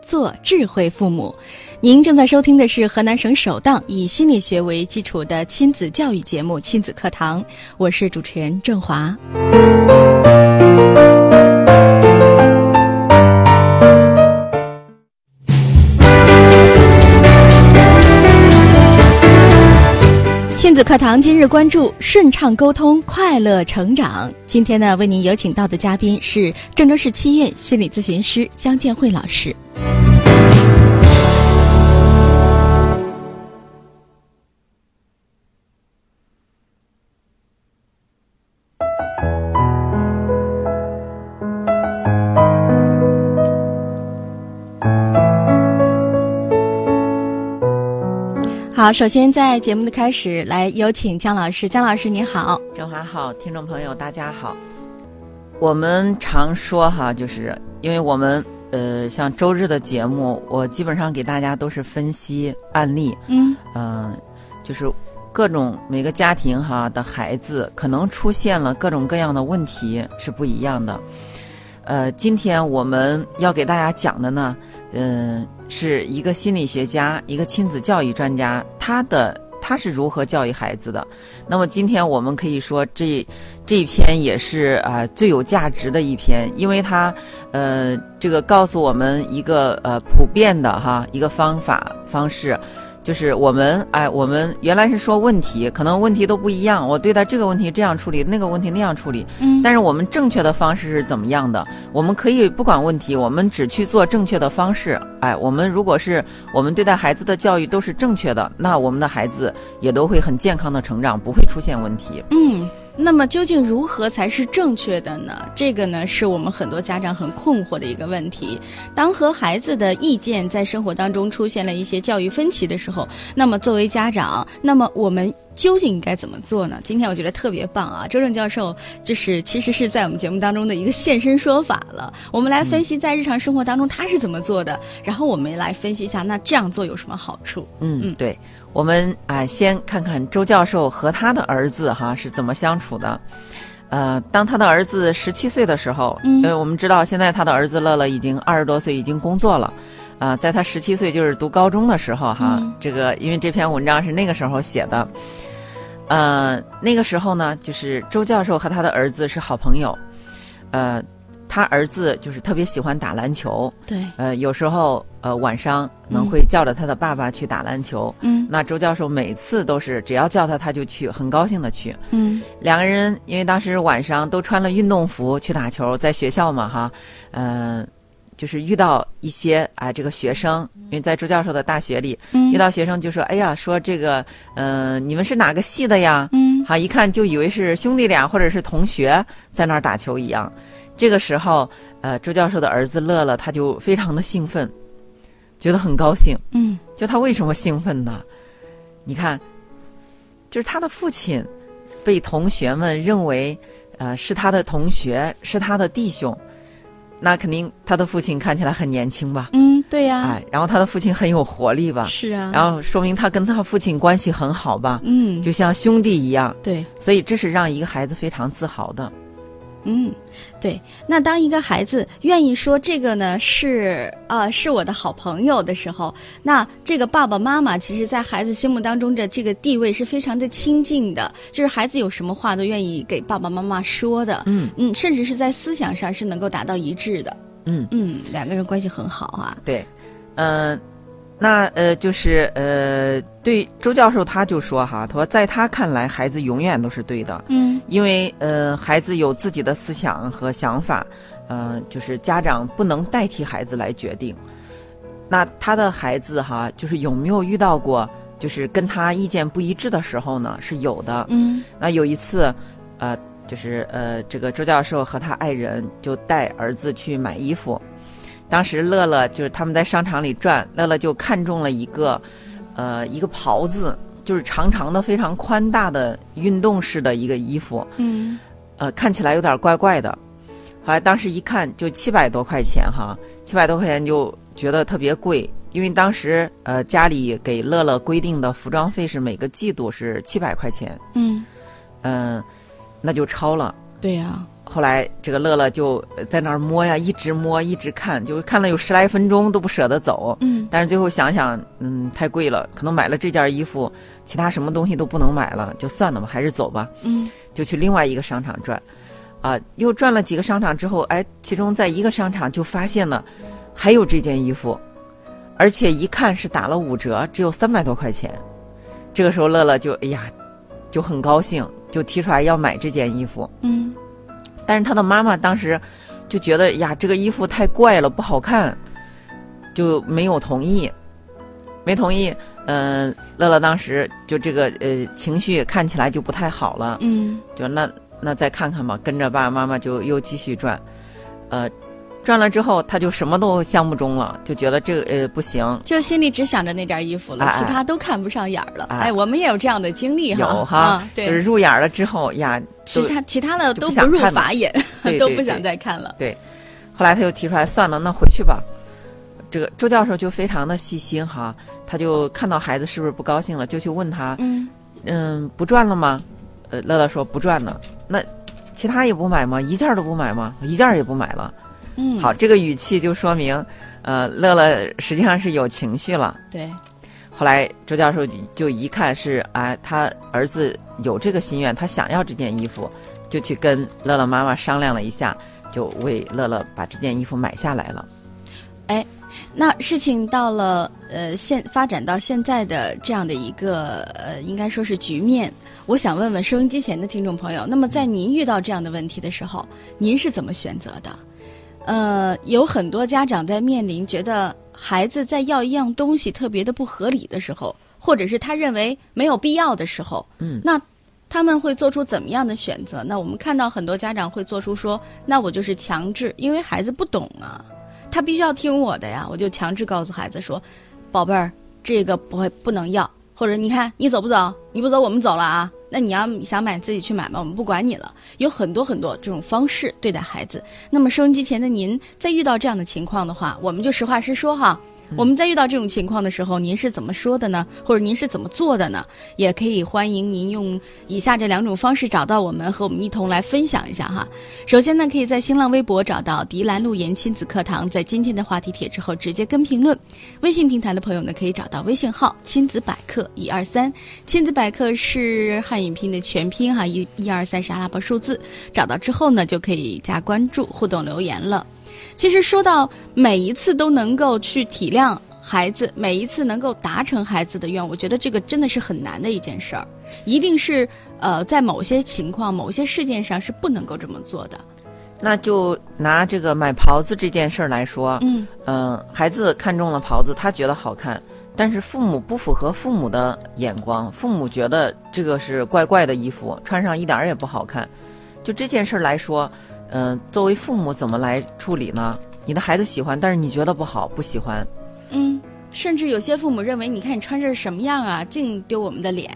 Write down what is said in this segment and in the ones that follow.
做智慧父母。您正在收听的是河南省首档以心理学为基础的亲子教育节目《亲子课堂》，我是主持人郑华。亲子课堂今日关注顺畅沟通，快乐成长。今天呢，为您有请到的嘉宾是郑州市七院心理咨询师姜建慧老师。好，首先在节目的开始，来有请姜老师。姜老师，你好，郑华好，听众朋友大家好。我们常说哈，就是因为我们呃，像周日的节目，我基本上给大家都是分析案例，嗯嗯、就是各种每个家庭哈的孩子可能出现了各种各样的问题是不一样的。呃，今天我们要给大家讲的呢，嗯、是一个心理学家，一个亲子教育专家，他的他是如何教育孩子的。那么今天我们可以说这这一篇也是啊、最有价值的一篇，因为他呃这个告诉我们一个呃普遍的哈一个方法方式。就是我们哎，我们原来是说问题，可能问题都不一样。我对待这个问题这样处理，那个问题那样处理。嗯但是我们正确的方式是怎么样的？我们可以不管问题，我们只去做正确的方式。哎，我们如果是我们对待孩子的教育都是正确的，那我们的孩子也都会很健康的成长，不会出现问题。嗯。那么究竟如何才是正确的呢？这个呢，是我们很多家长很困惑的一个问题。当和孩子的意见在生活当中出现了一些教育分歧的时候，那么作为家长，那么我们究竟应该怎么做呢？今天我觉得特别棒啊！周正教授就是其实是在我们节目当中的一个现身说法了。我们来分析在日常生活当中他是怎么做的，然后我们来分析一下，那这样做有什么好处？嗯，嗯对，我们啊、先看看周教授和他的儿子哈是怎么相处的。呃，当他的儿子十七岁的时候，嗯因为我们知道现在他的儿子乐乐已经二十多岁，已经工作了。啊、在他十七岁就是读高中的时候哈，嗯这个因为这篇文章是那个时候写的。呃，那个时候呢，就是周教授和他的儿子是好朋友。呃，他儿子就是特别喜欢打篮球，对，呃，有时候呃晚上可能会叫着他的爸爸去打篮球。嗯。那周教授每次都是只要叫他他就去，很高兴的去。嗯。两个人因为当时晚上都穿了运动服去打球，在学校嘛哈，嗯、就是遇到一些啊、这个学生，因为在周教授的大学里，嗯。遇到学生就说：“哎呀，说这个，嗯、你们是哪个系的呀？”嗯。好，一看就以为是兄弟俩或者是同学在那儿打球一样。这个时候，呃，周教授的儿子乐乐他就非常的兴奋，觉得很高兴。嗯就他为什么兴奋呢？你看，就是他的父亲被同学们认为，呃，是他的同学，是他的弟兄，那肯定他的父亲看起来很年轻吧？嗯，对呀、哎，然后他的父亲很有活力吧？是啊，然后说明他跟他父亲关系很好吧？嗯，就像兄弟一样，对，所以这是让一个孩子非常自豪的。嗯，对。那当一个孩子愿意说这个呢是呃是我的好朋友的时候，那这个爸爸妈妈其实在孩子心目当中的这个地位是非常的亲近的，就是孩子有什么话都愿意给爸爸妈妈说的，嗯。嗯，甚至是在思想上是能够达到一致的，嗯，嗯，两个人关系很好啊，对，嗯、那呃，就是呃，对周教授他就说哈，他说在他看来，孩子永远都是对的，嗯因为呃，孩子有自己的思想和想法，呃，就是家长不能代替孩子来决定。那他的孩子哈，就是有没有遇到过，就是跟他意见不一致的时候呢？是有的。嗯那有一次，呃，就是呃，这个周教授和他爱人就带儿子去买衣服，当时乐乐就是他们在商场里转，乐乐就看中了一个，呃一个袍子，就是长长的、非常宽大的运动式的一个衣服，嗯。呃，看起来有点怪怪的。后来当时一看就七百多块钱哈，七百多块钱就觉得特别贵，因为当时呃家里给乐乐规定的服装费是每个季度是七百块钱，嗯，嗯、那就超了。对呀、后来这个乐乐就呃在那儿摸呀，一直摸，一直看，就是看了有十来分钟都不舍得走。嗯但是最后想想，嗯，太贵了，可能买了这件衣服，其他什么东西都不能买了，就算了吧，还是走吧。嗯就去另外一个商场转，啊，又转了几个商场之后，哎，其中在一个商场就发现了还有这件衣服，而且一看是打了五折，只有三百多块钱。这个时候乐乐就哎呀，就很高兴，就提出来要买这件衣服。嗯但是他的妈妈当时就觉得呀，这个衣服太怪了，不好看，就没有同意，没同意。嗯、乐乐当时就这个呃情绪看起来就不太好了，嗯。就那那再看看吧，跟着爸爸妈妈就又继续转，呃，转了之后他就什么都相不中了，就觉得这个呃不行，就心里只想着那件衣服了，其他都看不上眼儿了。哎哎，我们也有这样的经历哈，有哈，啊对，就是入眼儿了之后呀，其他其他的都不入法眼，对都不想再看了。对后来他又提出来，算了，那回去吧。这个周教授就非常的细心哈，他就看到孩子是不是不高兴了，就去问他，嗯嗯，不赚了吗？呃，乐乐说不赚了。那其他也不买吗？一件儿都不买吗？一件儿也不买了。嗯，好，这个语气就说明，呃，乐乐实际上是有情绪了。对，后来周教授就一看是啊，他儿子有这个心愿，他想要这件衣服，就去跟乐乐妈妈商量了一下，就为乐乐把这件衣服买下来了。哎那事情到了呃现发展到现在的这样的一个呃，应该说是局面，我想问问收音机前的听众朋友，那么在您遇到这样的问题的时候，您是怎么选择的？呃，有很多家长在面临觉得孩子在要一样东西特别的不合理的时候，或者是他认为没有必要的时候，嗯那他们会做出怎么样的选择？那我们看到很多家长会做出说，那我就是强制，因为孩子不懂啊，他必须要听我的呀，我就强制告诉孩子说，宝贝儿，这个不会不能要，或者你看你走不走？你不走，我们走了啊。那你要想买自己去买吧，我们不管你了。有很多很多这种方式对待孩子。那么收音机前的您，在遇到这样的情况的话，我们就实话实说哈。我们在遇到这种情况的时候，您是怎么说的呢？或者您是怎么做的呢？也可以欢迎您用以下这两种方式找到我们，和我们一同来分享一下哈。首先呢，可以在新浪微博找到“迪兰路言亲子课堂”，在今天的话题帖之后直接跟评论。微信平台的朋友呢，可以找到微信号“亲子百科一二三”，亲子百科是汉语拼的全拼哈，一一二三是阿拉伯数字。找到之后呢，就可以加关注、互动留言了。其实说到每一次都能够去体谅孩子，每一次能够达成孩子的愿望，我觉得这个真的是很难的一件事儿，一定是呃在某些情况、某些事件上是不能够这么做的。那就拿这个买袍子这件事儿来说，嗯嗯、孩子看中了袍子，他觉得好看，但是父母不符合父母的眼光，父母觉得这个是怪怪的衣服，穿上一点儿也不好看。就这件事儿来说，嗯、作为父母怎么来处理呢？你的孩子喜欢，但是你觉得不好，不喜欢，嗯，甚至有些父母认为，你看你穿这是什么样啊，净丢我们的脸。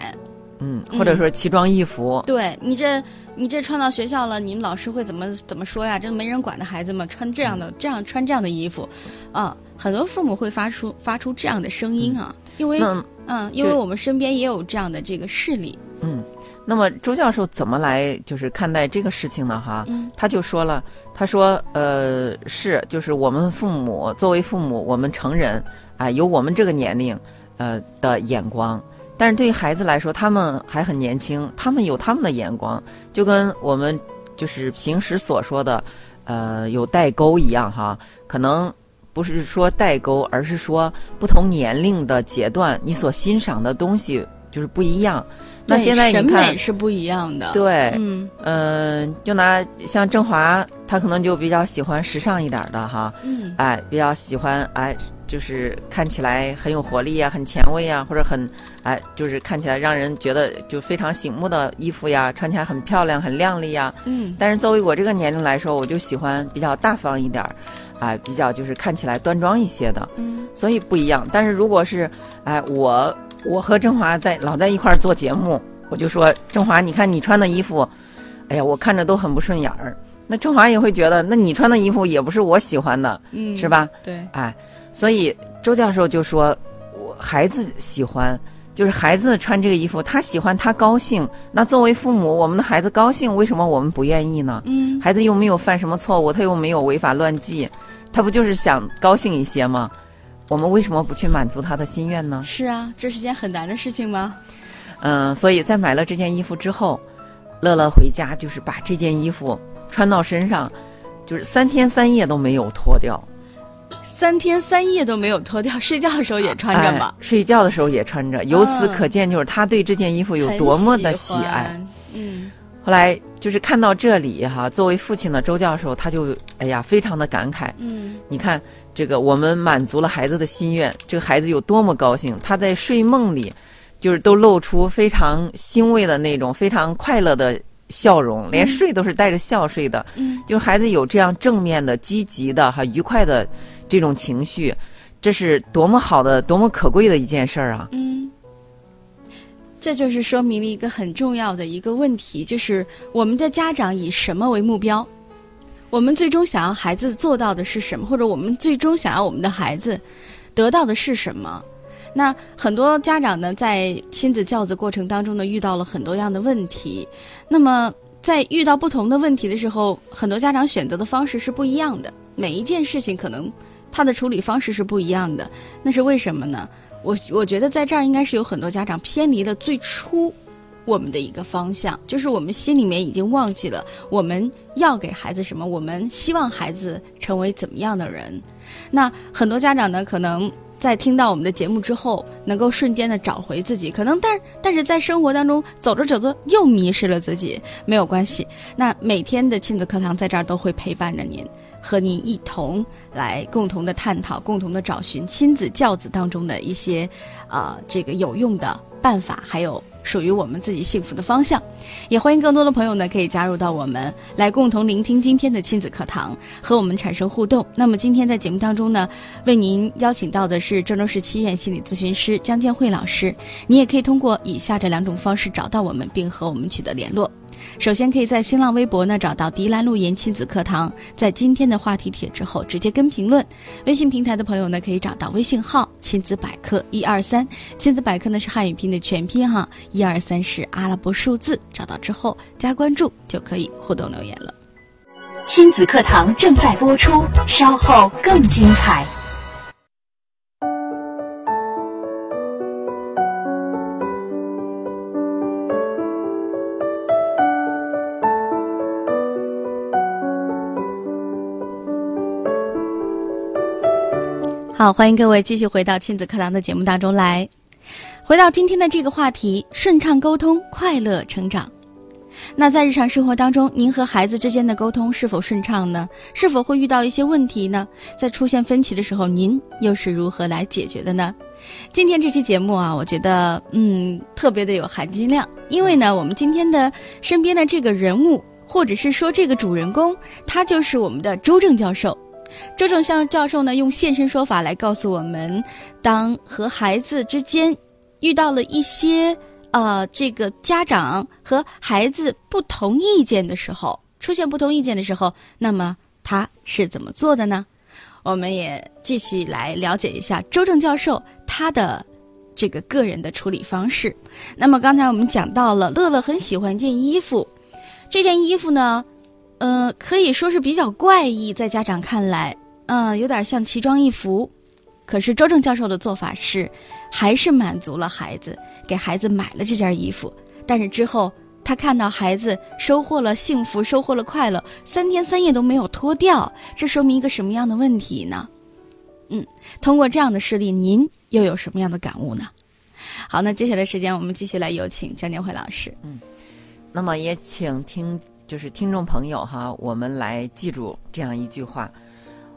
嗯，或者说奇装异服，对你这你这穿到学校了，你们老师会怎么怎么说呀？这没人管的孩子们穿这样的这样穿这样的衣服，啊，很多父母会发出发出这样的声音啊，因为嗯，因为我们身边也有这样的这个事例。嗯，那么周教授怎么来就是看待这个事情呢？哈，嗯他就说了，他说，呃，是，就是我们父母作为父母，我们成人啊、有我们这个年龄，呃的眼光。但是对于孩子来说，他们还很年轻，他们有他们的眼光，就跟我们就是平时所说的，呃，有代沟一样哈。可能不是说代沟，而是说不同年龄的阶段，你所欣赏的东西就是不一样。那现在审你看美，是不一样的。，对，嗯嗯，就拿像郑华，他可能就比较喜欢时尚一点儿的哈，嗯哎，比较喜欢哎，就是看起来很有活力啊，很前卫啊，或者很哎，就是看起来让人觉得就非常醒目的衣服呀，穿起来很漂亮、很靓丽呀。嗯但是作为我这个年龄来说，我就喜欢比较大方一点儿，哎，比较就是看起来端庄一些的。嗯所以不一样。但是如果是，哎，我我和振华在老在一块儿做节目，我就说振华，你看你穿的衣服，哎呀，我看着都很不顺眼儿。那振华也会觉得，那你穿的衣服也不是我喜欢的，嗯是？吧？对，哎，所以周教授就说，我孩子喜欢，就是孩子穿这个衣服，他喜欢，他高兴。那作为父母，我们的孩子高兴，为什么我们不愿意呢？嗯，孩子又没有犯什么错误，他又没有违法乱纪，他不就是想高兴一些吗？我们为什么不去满足他的心愿呢？是啊，这是件很难的事情吗？嗯，所以在买了这件衣服之后，乐乐回家就是把这件衣服穿到身上，就是三天三夜都没有脱掉。三天三夜都没有脱掉，睡觉的时候也穿着嘛哎，睡觉的时候也穿着。由此可见，就是他对这件衣服有多么的喜爱。嗯后来就是看到这里哈，作为父亲的周教授，他就哎呀非常的感慨。嗯你看这个，我们满足了孩子的心愿，这个孩子有多么高兴！他在睡梦里，就是都露出非常欣慰的那种非常快乐的笑容，连睡都是带着笑睡的。嗯，就是孩子有这样正面的、积极的、哈愉快的这种情绪，这是多么好的、多么可贵的一件事儿啊！嗯，这就是说明了一个很重要的一个问题，就是我们的家长以什么为目标？我们最终想要孩子做到的是什么，或者我们最终想要我们的孩子得到的是什么？那很多家长呢，在亲子教子过程当中呢，遇到了很多样的问题。那么，在遇到不同的问题的时候，很多家长选择的方式是不一样的。每一件事情可能他的处理方式是不一样的，那是为什么呢？我我觉得在这儿应该是有很多家长偏离了最初我们的一个方向，就是我们心里面已经忘记了我们要给孩子什么，我们希望孩子成为怎么样的人。那很多家长呢，可能在听到我们的节目之后，能够瞬间的找回自己，可能但但是在生活当中走着走着又迷失了自己，没有关系。那每天的亲子课堂在这儿都会陪伴着您。和您一同来共同的探讨，共同的找寻亲子教子当中的一些，呃，这个有用的办法，还有属于我们自己幸福的方向。也欢迎更多的朋友呢，可以加入到我们来共同聆听今天的亲子课堂，和我们产生互动。那么今天在节目当中呢，为您邀请到的是郑州市七院心理咨询师江建慧老师。你也可以通过以下这两种方式找到我们，并和我们取得联络。首先，可以在新浪微博呢找到“迪兰路言亲子课堂”，在今天的话题帖之后直接跟评论。微信平台的朋友呢，可以找到微信号“亲子百科一二三”，亲子百科呢是汉语拼的全拼哈，一二三是阿拉伯数字。找到之后加关注就可以互动留言了。亲子课堂正在播出，稍后更精彩。好，欢迎各位继续回到亲子课堂的节目当中来。回到今天的这个话题：顺畅沟通，快乐成长。那在日常生活当中，您和孩子之间的沟通是否顺畅呢？是否会遇到一些问题呢？在出现分歧的时候，您又是如何来解决的呢？今天这期节目啊，我觉得嗯特别的有含金量，因为呢，我们今天的身边的这个人物，或者是说这个主人公，他就是我们的周正教授。周正向教授呢，用现身说法来告诉我们，当和孩子之间遇到了一些呃这个家长和孩子不同意见的时候，出现不同意见的时候，那么他是怎么做的呢？我们也继续来了解一下周正教授他的这个个人的处理方式。那么刚才我们讲到了，乐乐很喜欢一件衣服，这件衣服呢。呃，可以说是比较怪异，在家长看来，嗯、有点像奇装异服。可是周正教授的做法是，还是满足了孩子，给孩子买了这件衣服。但是之后，他看到孩子收获了幸福，收获了快乐，三天三夜都没有脱掉，这说明一个什么样的问题呢？嗯，通过这样的事例，您又有什么样的感悟呢？好，那接下来时间我们继续来有请江建辉老师。嗯那么也请听，就是听众朋友哈，我们来记住这样一句话：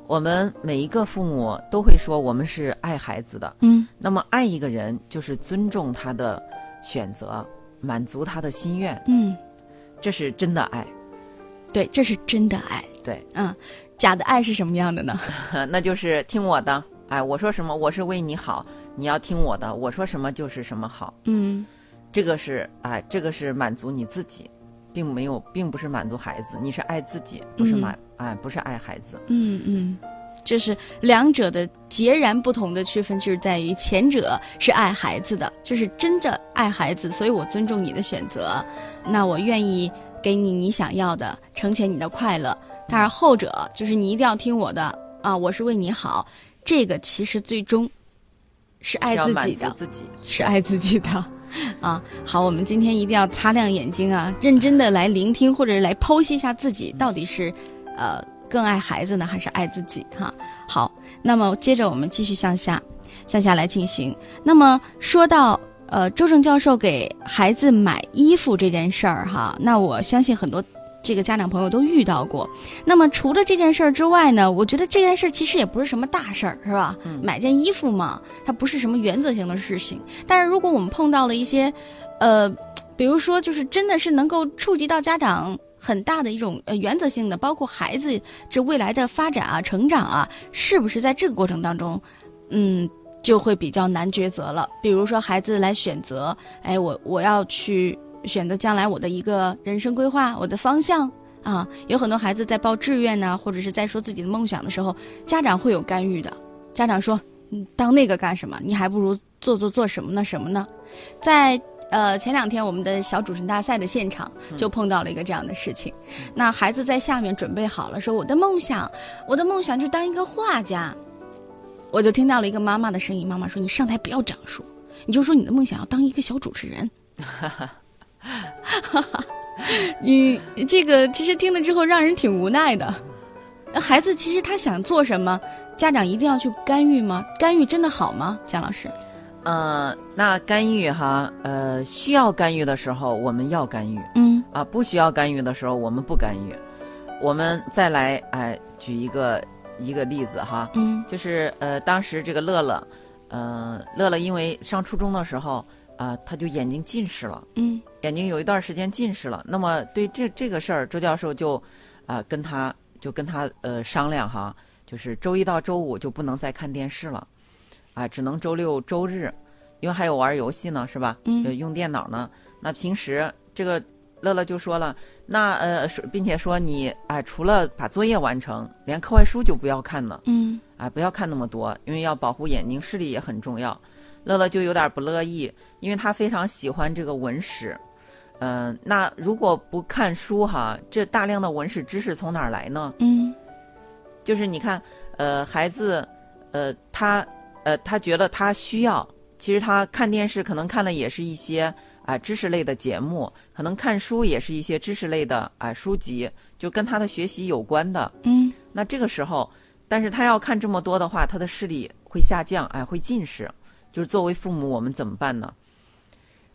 我们每一个父母都会说，我们是爱孩子的。嗯那么爱一个人，就是尊重他的选择，满足他的心愿，嗯，这是真的爱。对，这是真的爱。对，嗯，假的爱是什么样的呢？那就是听我的。哎，我说什么，我是为你好，你要听我的，我说什么就是什么好。嗯这个是哎，这个是满足你自己，并没有，并不是满足孩子。你是爱自己，不是嗯满、哎，不是爱孩子。嗯嗯，就是两者的截然不同的区分，就是在于前者是爱孩子的，就是真的爱孩子，所以我尊重你的选择，那我愿意给你你想要的，成全你的快乐。但是后者就是你一定要听我的啊，我是为你好，这个其实最终是爱自己的，自己。是爱自己的。啊，好，我们今天一定要擦亮眼睛啊，认真的来聆听，或者来剖析一下自己到底是，呃，更爱孩子呢，还是爱自己？哈，好，那么接着我们继续向下，向下来进行。那么说到呃，周正教授给孩子买衣服这件事儿哈，那我相信很多这个家长朋友都遇到过。那么除了这件事儿之外呢，我觉得这件事儿其实也不是什么大事儿，是吧？买件衣服嘛，它不是什么原则性的事情。但是如果我们碰到了一些，呃，比如说就是真的是能够触及到家长很大的一种呃原则性的，包括孩子这未来的发展啊、成长啊，是不是在这个过程当中，嗯，就会比较难抉择了。比如说孩子来选择，哎，我我要去选择将来我的一个人生规划，我的方向。啊，有很多孩子在报志愿呐、或者是在说自己的梦想的时候，家长会有干预的。家长说：“你当那个干什么？你还不如做做做什么呢？什么呢？”在呃前两天我们的小主持人大赛的现场就碰到了一个这样的事情。那孩子在下面准备好了，说：“我的梦想，我的梦想就是当一个画家。”我就听到了一个妈妈的声音，妈妈说：“你上台不要这样说，你就说你的梦想要当一个小主持人。” 你这个其实听了之后让人挺无奈的。孩子其实他想做什么，家长一定要去干预吗？干预真的好吗？姜老师？呃、那干预哈，呃，需要干预的时候我们要干预嗯啊，不需要干预的时候我们不干预。我们再来哎，举一个一个例子哈，嗯就是呃，当时这个乐乐，呃，乐乐因为上初中的时候啊、他就眼睛近视了，嗯眼睛有一段时间近视了。那么对这这个事儿，周教授就啊、跟他就跟他呃商量哈，就是周一到周五就不能再看电视了，啊、只能周六周日，因为还有玩游戏呢，是吧？嗯呃用电脑呢。那平时这个乐乐就说了，那呃，说并且说你啊、除了把作业完成，连课外书就不要看了。嗯啊，不要看那么多，因为要保护眼睛，视力也很重要。乐乐就有点不乐意，因为他非常喜欢这个文史。嗯、那如果不看书哈，这大量的文史知识从哪儿来呢？嗯就是你看，呃，孩子，呃，他，呃，他觉得他需要，其实他看电视可能看的也是一些啊、知识类的节目，可能看书也是一些知识类的啊、书籍，就跟他的学习有关的。嗯那这个时候，但是他要看这么多的话，他的视力会下降，哎，会近视。就是作为父母，我们怎么办呢？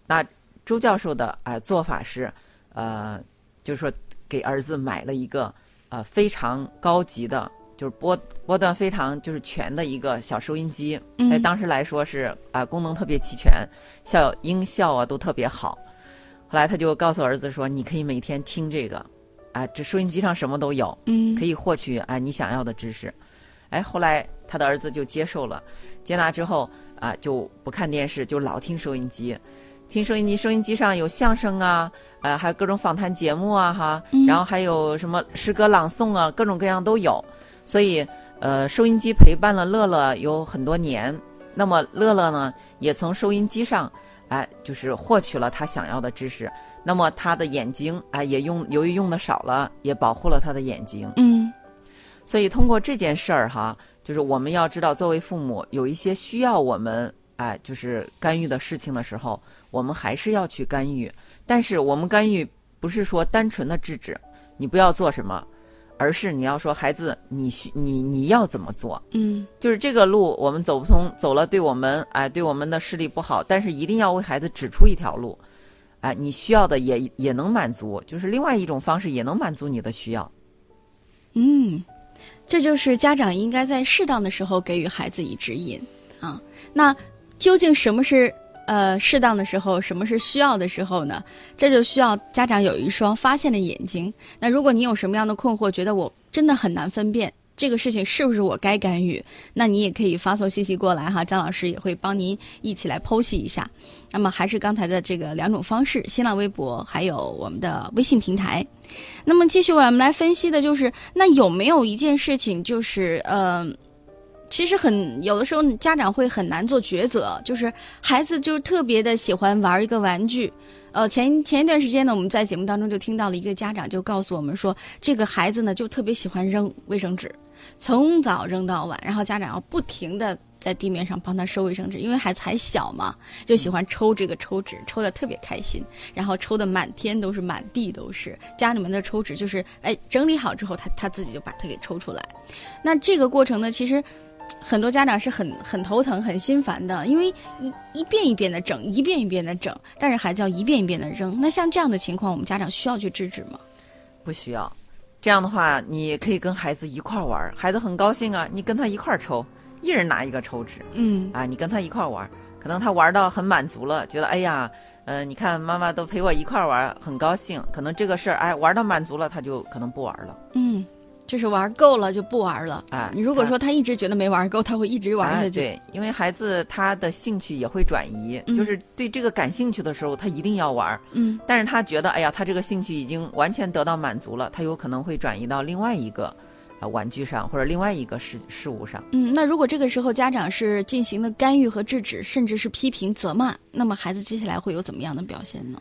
那周教授的哎做法是，呃，就是说给儿子买了一个呃非常高级的，就是波波段非常就是全的一个小收音机，嗯在当时来说是啊、功能特别齐全，效音效啊都特别好。后来他就告诉儿子说：“你可以每天听这个，啊，这收音机上什么都有。”嗯可以获取啊你想要的知识。哎，后来他的儿子就接受了，接纳之后啊就不看电视，就老听收音机，听收音机，收音机上有相声啊，呃还有各种访谈节目啊哈，嗯然后还有什么诗歌朗诵啊，各种各样都有。所以呃收音机陪伴了乐乐有很多年，那么乐乐呢也从收音机上哎就是获取了他想要的知识。那么他的眼睛啊，也用由于用的少了，也保护了他的眼睛。嗯所以通过这件事儿哈，就是我们要知道，作为父母有一些需要我们哎，就是干预的事情的时候，我们还是要去干预。但是我们干预不是说单纯的制止你不要做什么，而是你要说孩子，你需你你要怎么做？嗯就是这个路我们走不通，走了对我们哎对我们的视力不好，但是一定要为孩子指出一条路，哎，你需要的也也能满足，就是另外一种方式也能满足你的需要。嗯，这就是家长应该在适当的时候给予孩子以指引啊。那究竟什么是呃适当的时候，什么是需要的时候呢？这就需要家长有一双发现的眼睛。那如果你有什么样的困惑，觉得我真的很难分辨，这个事情是不是我该干预？那你也可以发送信息过来哈，姜老师也会帮您一起来剖析一下。那么还是刚才的这个两种方式，新浪微博还有我们的微信平台。那么继续我们来分析的就是，那有没有一件事情就是呃。其实很有的时候，家长会很难做抉择。就是孩子就特别的喜欢玩一个玩具，呃，前前一段时间呢，我们在节目当中就听到了一个家长就告诉我们说，这个孩子呢就特别喜欢扔卫生纸，从早扔到晚，然后家长要不停的在地面上帮他收卫生纸，因为孩子还小嘛，就喜欢抽这个抽纸，抽的特别开心，然后抽的满天都是，满地都是。家里面的抽纸就是哎整理好之后，他他自己就把它给抽出来。那这个过程呢，其实。很多家长是很很头疼、很心烦的，因为一一遍一遍的整，一遍一遍的整，但是孩子要一遍一遍的扔。那像这样的情况，我们家长需要去制止吗？不需要。这样的话，你可以跟孩子一块玩，孩子很高兴啊，你跟他一块抽，一人拿一个抽纸，嗯，啊，你跟他一块玩，可能他玩到很满足了，觉得哎呀，嗯，你看妈妈都陪我一块玩，很高兴。可能这个事儿，哎，玩到满足了，他就可能不玩了。嗯。就是玩够了就不玩了啊！你如果说他一直觉得没玩够，他会一直玩下去。对，因为孩子他的兴趣也会转移，就是对这个感兴趣的时候，他一定要玩。嗯，但是他觉得，哎呀，他这个兴趣已经完全得到满足了，他有可能会转移到另外一个啊玩具上或者另外一个事事物上。嗯，那如果这个时候家长是进行了干预和制止，甚至是批评责骂，那么孩子接下来会有怎么样的表现呢？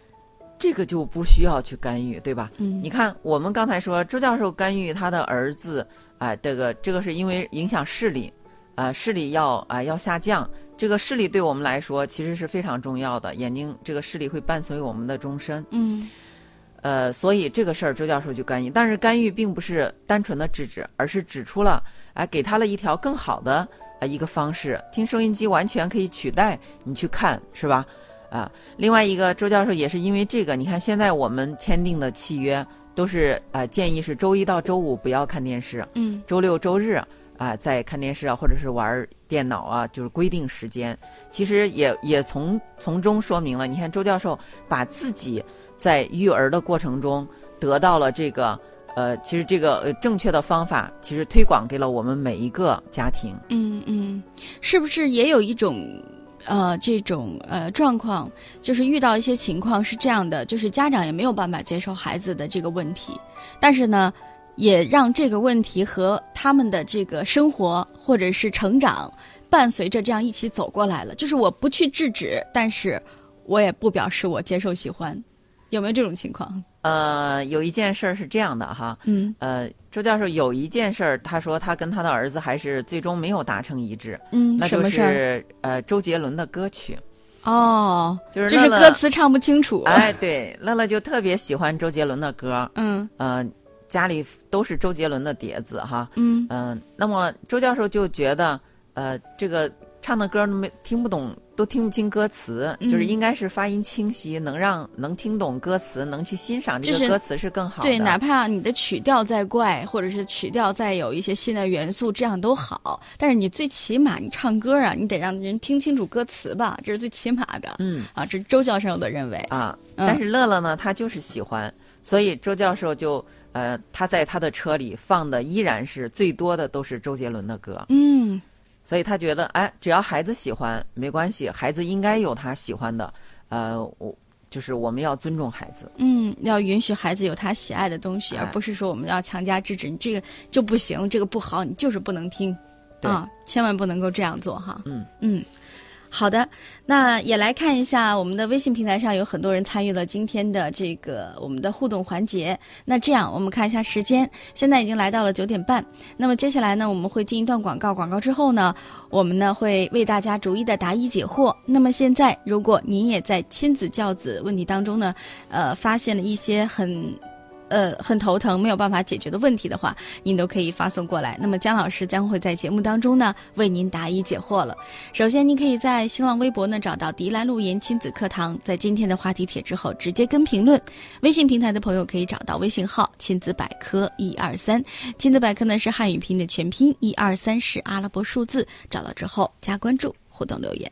这个就不需要去干预，对吧？嗯，你看，我们刚才说周教授干预他的儿子，啊，这个这个是因为影响视力，啊，视力要啊要下降。这个视力对我们来说其实是非常重要的，眼睛这个视力会伴随我们的终身。嗯，呃，所以这个事儿周教授就干预，但是干预并不是单纯的制止，而是指出了，哎，给他了一条更好的啊一个方式，听收音机完全可以取代你去看，是吧？啊，另外一个周教授也是因为这个，你看现在我们签订的契约都是啊，建议是周一到周五不要看电视，嗯，周六周日啊在看电视啊或者是玩电脑啊，就是规定时间。其实也也从从中说明了，你看周教授把自己在育儿的过程中得到了这个呃，其实这个呃正确的方法，其实推广给了我们每一个家庭。嗯嗯，是不是也有一种？呃，这种呃状况，就是遇到一些情况是这样的，就是家长也没有办法接受孩子的这个问题，但是呢，也让这个问题和他们的这个生活或者是成长伴随着这样一起走过来了。就是我不去制止，但是我也不表示我接受喜欢，有没有这种情况？呃，有一件事儿是这样的哈，嗯，呃，周教授有一件事儿，他说他跟他的儿子还是最终没有达成一致，嗯，那就是呃周杰伦的歌曲，哦，就是就是歌词唱不清楚，哎，对，乐乐就特别喜欢周杰伦的歌，嗯，呃，家里都是周杰伦的碟子哈，嗯。嗯，那么周教授就觉得，呃，这个唱的歌没听不懂。都听不清歌词，就是应该是发音清晰，能让能听懂歌词，能去欣赏这个歌词是更好的。对，哪怕你的曲调再怪，或者是曲调再有一些新的元素，这样都好。但是你最起码你唱歌啊，你得让人听清楚歌词吧，这是最起码的。嗯，啊，这是周教授的认为啊。但是乐乐呢，他就是喜欢，所以周教授就呃，他在他的车里放的依然是最多的都是周杰伦的歌。嗯。所以他觉得，哎，只要孩子喜欢，没关系，孩子应该有他喜欢的，呃，我就是我们要尊重孩子，嗯，要允许孩子有他喜爱的东西，而不是说我们要强加制止，你这个就不行，这个不好，你就是不能听，啊，千万不能够这样做哈，嗯嗯。好的，那也来看一下我们的微信平台上有很多人参与了今天的这个我们的互动环节。那这样，我们看一下时间，现在已经来到了九点半。那么接下来呢，我们会进一段广告，广告之后呢，我们呢会为大家逐一的答疑解惑。那么现在，如果您也在亲子教子问题当中呢，呃，发现了一些很。呃，很头疼，没有办法解决的问题的话，您都可以发送过来。那么姜老师将会在节目当中呢为您答疑解惑了。首先，您可以在新浪微博呢找到迪兰路言亲子课堂，在今天的话题帖之后直接跟评论。微信平台的朋友可以找到微信号亲子百科一二三，亲子百科呢是汉语拼音的全拼，一二三是阿拉伯数字，找到之后加关注，互动留言。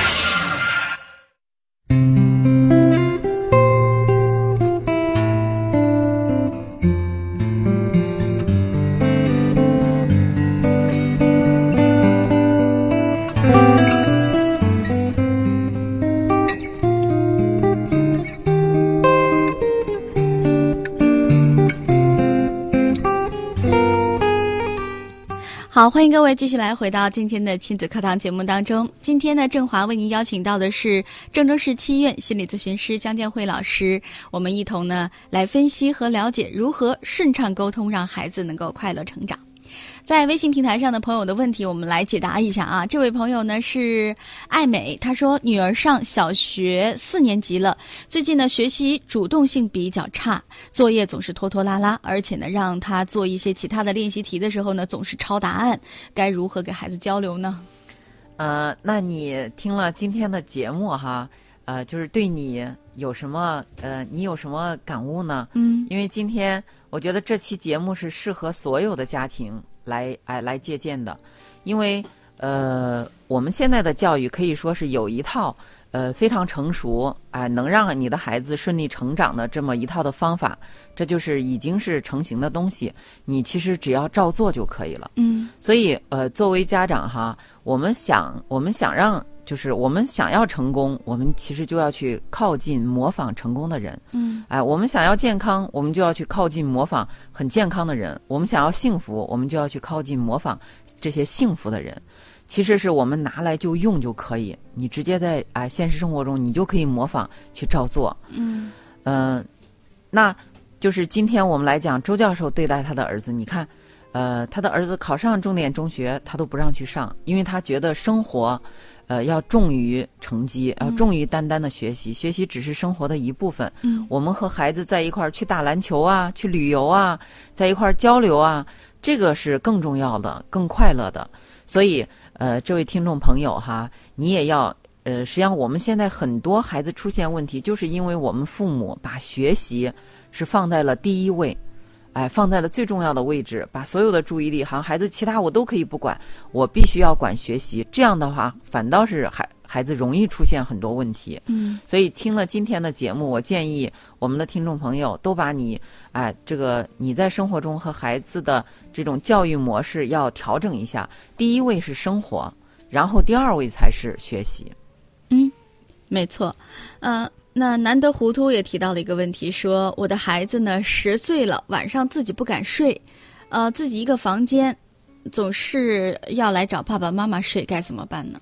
好，欢迎各位继续来回到今天的亲子课堂节目当中。今天呢，郑华为您邀请到的是郑州市七院心理咨询师江建慧老师，我们一同呢来分析和了解如何顺畅沟通，让孩子能够快乐成长。在微信平台上的朋友的问题，我们来解答一下啊。这位朋友呢是爱美，他说女儿上小学四年级了，最近呢学习主动性比较差，作业总是拖拖拉拉，而且呢让他做一些其他的练习题的时候呢总是抄答案，该如何给孩子交流呢？呃，那你听了今天的节目哈，呃，就是对你有什么呃，你有什么感悟呢？嗯因为今天我觉得这期节目是适合所有的家庭来哎来借鉴的，因为呃我们现在的教育可以说是有一套呃非常成熟哎、能让你的孩子顺利成长的这么一套的方法，这就是已经是成型的东西，你其实只要照做就可以了。嗯所以，呃，作为家长哈，我们想，我们想让，就是我们想要成功，我们其实就要去靠近模仿成功的人。嗯哎，我们想要健康，我们就要去靠近模仿很健康的人；我们想要幸福，我们就要去靠近模仿这些幸福的人。其实是我们拿来就用就可以，你直接在哎现实生活中你就可以模仿去照做。嗯嗯、那就是今天我们来讲周教授对待他的儿子，你看，呃，他的儿子考上重点中学，他都不让去上，因为他觉得生活，呃，要重于成绩，要重于单单的学习，学习只是生活的一部分。嗯我们和孩子在一块儿去打篮球啊，去旅游啊，在一块儿交流啊，这个是更重要的、更快乐的。所以，呃，这位听众朋友哈，你也要。呃，实际上我们现在很多孩子出现问题，就是因为我们父母把学习是放在了第一位，哎，放在了最重要的位置，把所有的注意力，好像孩子其他我都可以不管，我必须要管学习。这样的话，反倒是孩孩子容易出现很多问题。嗯所以听了今天的节目，我建议我们的听众朋友都把你，哎，这个你在生活中和孩子的这种教育模式要调整一下。第一位是生活，然后第二位才是学习。嗯，没错。呃，那难得糊涂也提到了一个问题，说我的孩子呢十岁了，晚上自己不敢睡，呃，自己一个房间，总是要来找爸爸妈妈睡，该怎么办呢？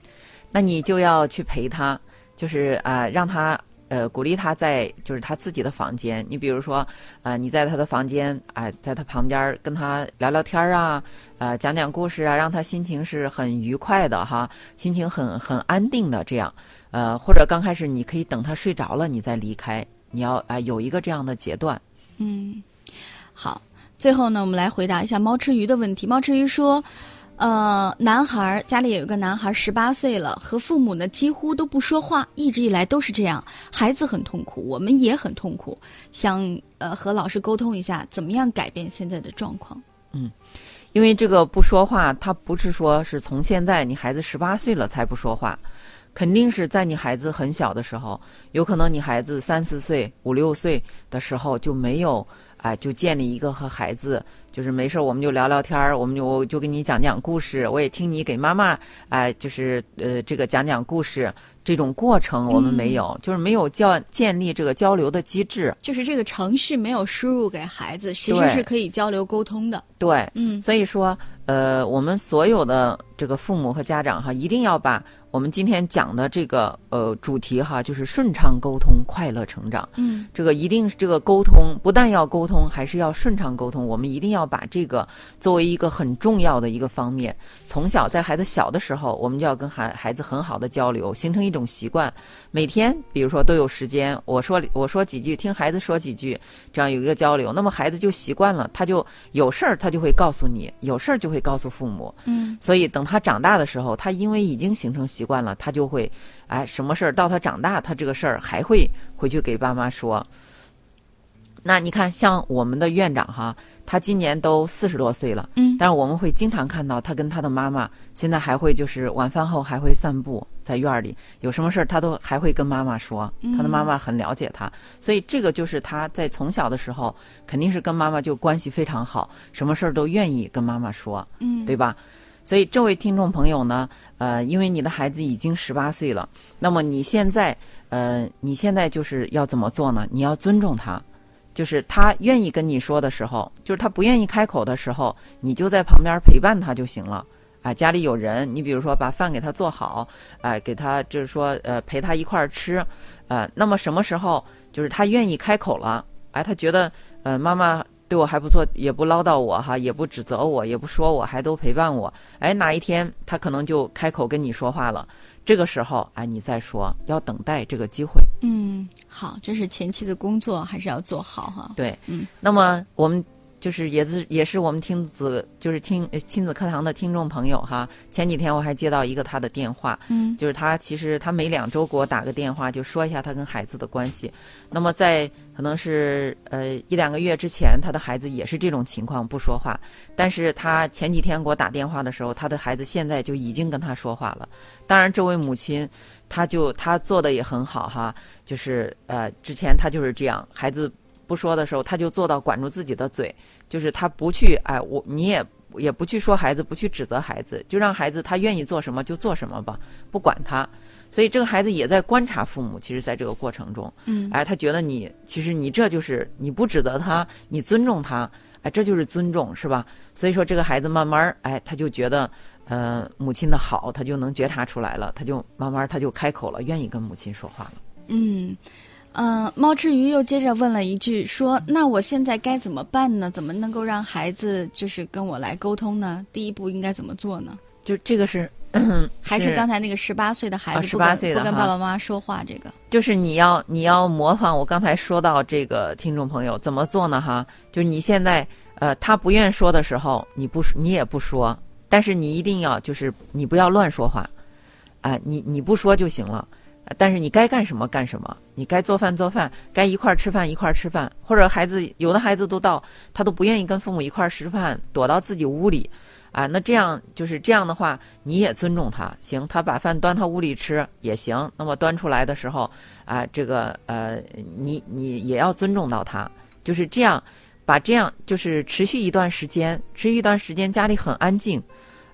那你就要去陪他，就是啊、让他呃鼓励他在就是他自己的房间。你比如说，呃，你在他的房间啊、在他旁边跟他聊聊天啊，呃，讲讲故事啊，让他心情是很愉快的哈，心情很很安定的这样。呃，或者刚开始你可以等他睡着了，你再离开。你要啊、有一个这样的阶段。嗯，好。最后呢，我们来回答一下猫吃鱼的问题。猫吃鱼说，呃，男孩家里有一个男孩，十八岁了，和父母呢几乎都不说话，一直以来都是这样，孩子很痛苦，我们也很痛苦，想呃和老师沟通一下，怎么样改变现在的状况。嗯因为这个不说话，他不是说是从现在你孩子十八岁了才不说话，肯定是在你孩子很小的时候，有可能你孩子三四岁、五六岁的时候就没有，哎、就建立一个和孩子就是没事儿我们就聊聊天儿，我们就我就给你讲讲故事，我也听你给妈妈，哎、就是呃这个讲讲故事这种过程我们没有，就是没有教建立这个交流的机制，就是这个程序没有输入给孩子，其实是可以交流沟通的。对，嗯。所以说，呃，我们所有的这个父母和家长哈，一定要把我们今天讲的这个呃主题哈，就是顺畅沟通、快乐成长。嗯这个一定是这个沟通，不但要沟通，还是要顺畅沟通。我们一定要把这个作为一个很重要的一个方面。从小在孩子小的时候，我们就要跟孩孩子很好的交流，形成一种习惯。每天，比如说都有时间，我说我说几句，听孩子说几句，这样有一个交流，那么孩子就习惯了，他就有事儿他就会告诉你，有事儿就会告诉父母。嗯所以等他长大的时候，他因为已经形成习惯了，他就会，哎，什么事儿到他长大，他这个事儿还会回去给爸妈说。那你看，像我们的院长哈，他今年都四十多岁了，嗯但是我们会经常看到他跟他的妈妈，现在还会就是晚饭后还会散步在院儿里，有什么事儿他都还会跟妈妈说，他的妈妈很了解他，所以这个就是他在从小的时候肯定是跟妈妈就关系非常好，什么事儿都愿意跟妈妈说，嗯，对吧？所以这位听众朋友呢，呃，因为你的孩子已经十八岁了，那么你现在，呃，你现在就是要怎么做呢？你要尊重他，就是他愿意跟你说的时候，就是他不愿意开口的时候，你就在旁边陪伴他就行了。啊，家里有人，你比如说把饭给他做好，哎、给他就是说呃陪他一块儿吃，呃，那么什么时候就是他愿意开口了，哎，他觉得呃妈妈对我还不错，也不唠叨我哈，也不指责我，也不说我，还都陪伴我，哎，哪一天他可能就开口跟你说话了，这个时候哎你再说，要等待这个机会。嗯，好，这是前期的工作还是要做好哈。对，嗯，那么我们就是也是也是我们听子就是听呃亲子课堂的听众朋友哈。前几天我还接到一个他的电话，嗯就是他其实他每两周给我打个电话，就说一下他跟孩子的关系。那么在可能是呃一两个月之前，他的孩子也是这种情况不说话，但是他前几天给我打电话的时候，他的孩子现在就已经跟他说话了。当然，这位母亲，他就他做的也很好哈，就是呃之前他就是这样，孩子不说的时候，他就做到管住自己的嘴，就是他不去哎我你也也不去说孩子，不去指责孩子，就让孩子他愿意做什么就做什么吧，不管他。所以这个孩子也在观察父母，其实在这个过程中，嗯哎，他觉得你其实你这就是你不指责他，你尊重他，哎，这就是尊重，是吧？所以说这个孩子慢慢儿哎，他就觉得呃母亲的好，他就能觉察出来了，他就慢慢儿他就开口了，愿意跟母亲说话了。嗯。呃，猫吃鱼又接着问了一句，说：“那我现在该怎么办呢？怎么能够让孩子就是跟我来沟通呢？第一步应该怎么做呢？就这个是 还是刚才那个十八岁的孩啊子不跟、18岁的不跟爸爸妈妈说话？这个，就是你要你要模仿我刚才说到这个听众朋友怎么做呢？哈，就是你现在呃他不愿说的时候，你不说你也不说，但是你一定要就是你不要乱说话，啊、你你不说就行了。但是你该干什么干什么，你该做饭做饭，该一块儿吃饭一块儿吃饭，或者孩子有的孩子都到他都不愿意跟父母一块儿吃饭，躲到自己屋里，啊，那这样就是这样的话，你也尊重他，行，他把饭端他屋里吃也行。那么端出来的时候，啊，这个呃，你你也要尊重到他，就是这样，把这样就是持续一段时间，持续一段时间家里很安静，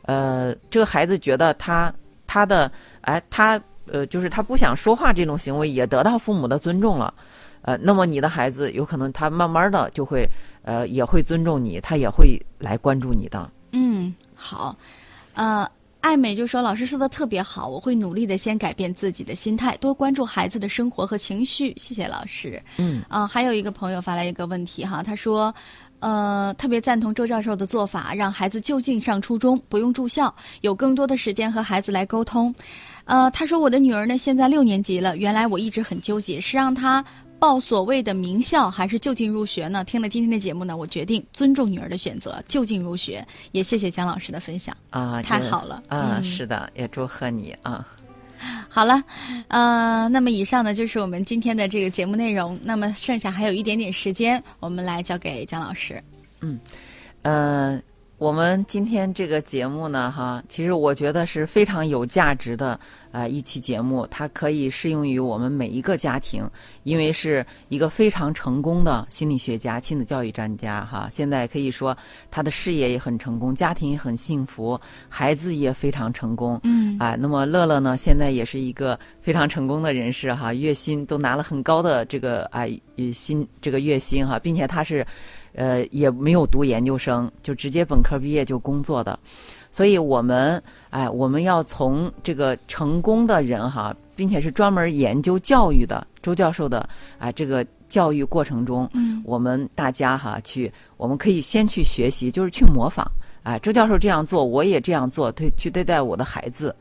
呃，这个孩子觉得他他的哎他呃就是他不想说话这种行为也得到父母的尊重了。呃，那么你的孩子有可能他慢慢的就会，呃，也会尊重你，他也会来关注你的。嗯，好，呃。爱美就说：“老师说的特别好，我会努力的先改变自己的心态，多关注孩子的生活和情绪。谢谢老师。嗯啊、还有一个朋友发来一个问题哈，他说，呃，特别赞同周教授的做法，让孩子就近上初中，不用住校，有更多的时间和孩子来沟通。呃，他说我的女儿呢现在六年级了，原来我一直很纠结，是让她报所谓的名校还是就近入学呢？听了今天的节目呢，我决定尊重女儿的选择，就近入学。也谢谢姜老师的分享。啊，太好了啊，嗯是的，也祝贺你啊。好了，呃，那么以上呢就是我们今天的这个节目内容。那么剩下还有一点点时间，我们来交给姜老师。嗯，我们今天这个节目呢，哈，其实我觉得是非常有价值的呃一期节目，它可以适用于我们每一个家庭，因为是一个非常成功的心理学家、亲子教育专家哈。现在可以说他的事业也很成功，家庭也很幸福，孩子也非常成功。嗯啊，那么乐乐呢，现在也是一个非常成功的人士哈，月薪都拿了很高的这个啊呃薪这个月薪哈，并且他是，呃也没有读研究生，就直接本科毕业就工作的，所以我们哎我们要从这个成功的人哈，并且是专门研究教育的周教授的啊这个教育过程中，嗯我们大家哈去，我们可以先去学习，就是去模仿。啊，周教授这样做，我也这样做，对，去对待我的孩子，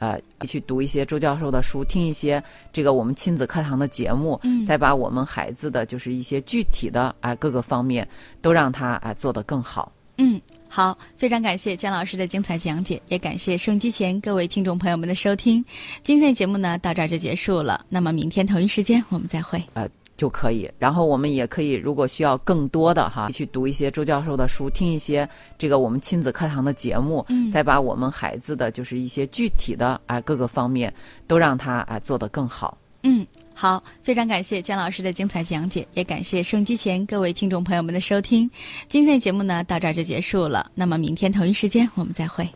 呃，去读一些周教授的书，听一些这个我们亲子课堂的节目，嗯再把我们孩子的就是一些具体的啊各个方面都让他啊做得更好。嗯，好，非常感谢姜老师的精彩讲解，也感谢收音机前各位听众朋友们的收听。今天的节目呢到这儿就结束了，那么明天同一时间我们再会。呃就可以，然后我们也可以，如果需要更多的哈，去读一些周教授的书，听一些这个我们亲子课堂的节目，嗯再把我们孩子的就是一些具体的啊各个方面都让他啊做得更好。嗯，好，非常感谢姜老师的精彩讲解，也感谢收音机前各位听众朋友们的收听。今天的节目呢到这儿就结束了，那么明天同一时间我们再会。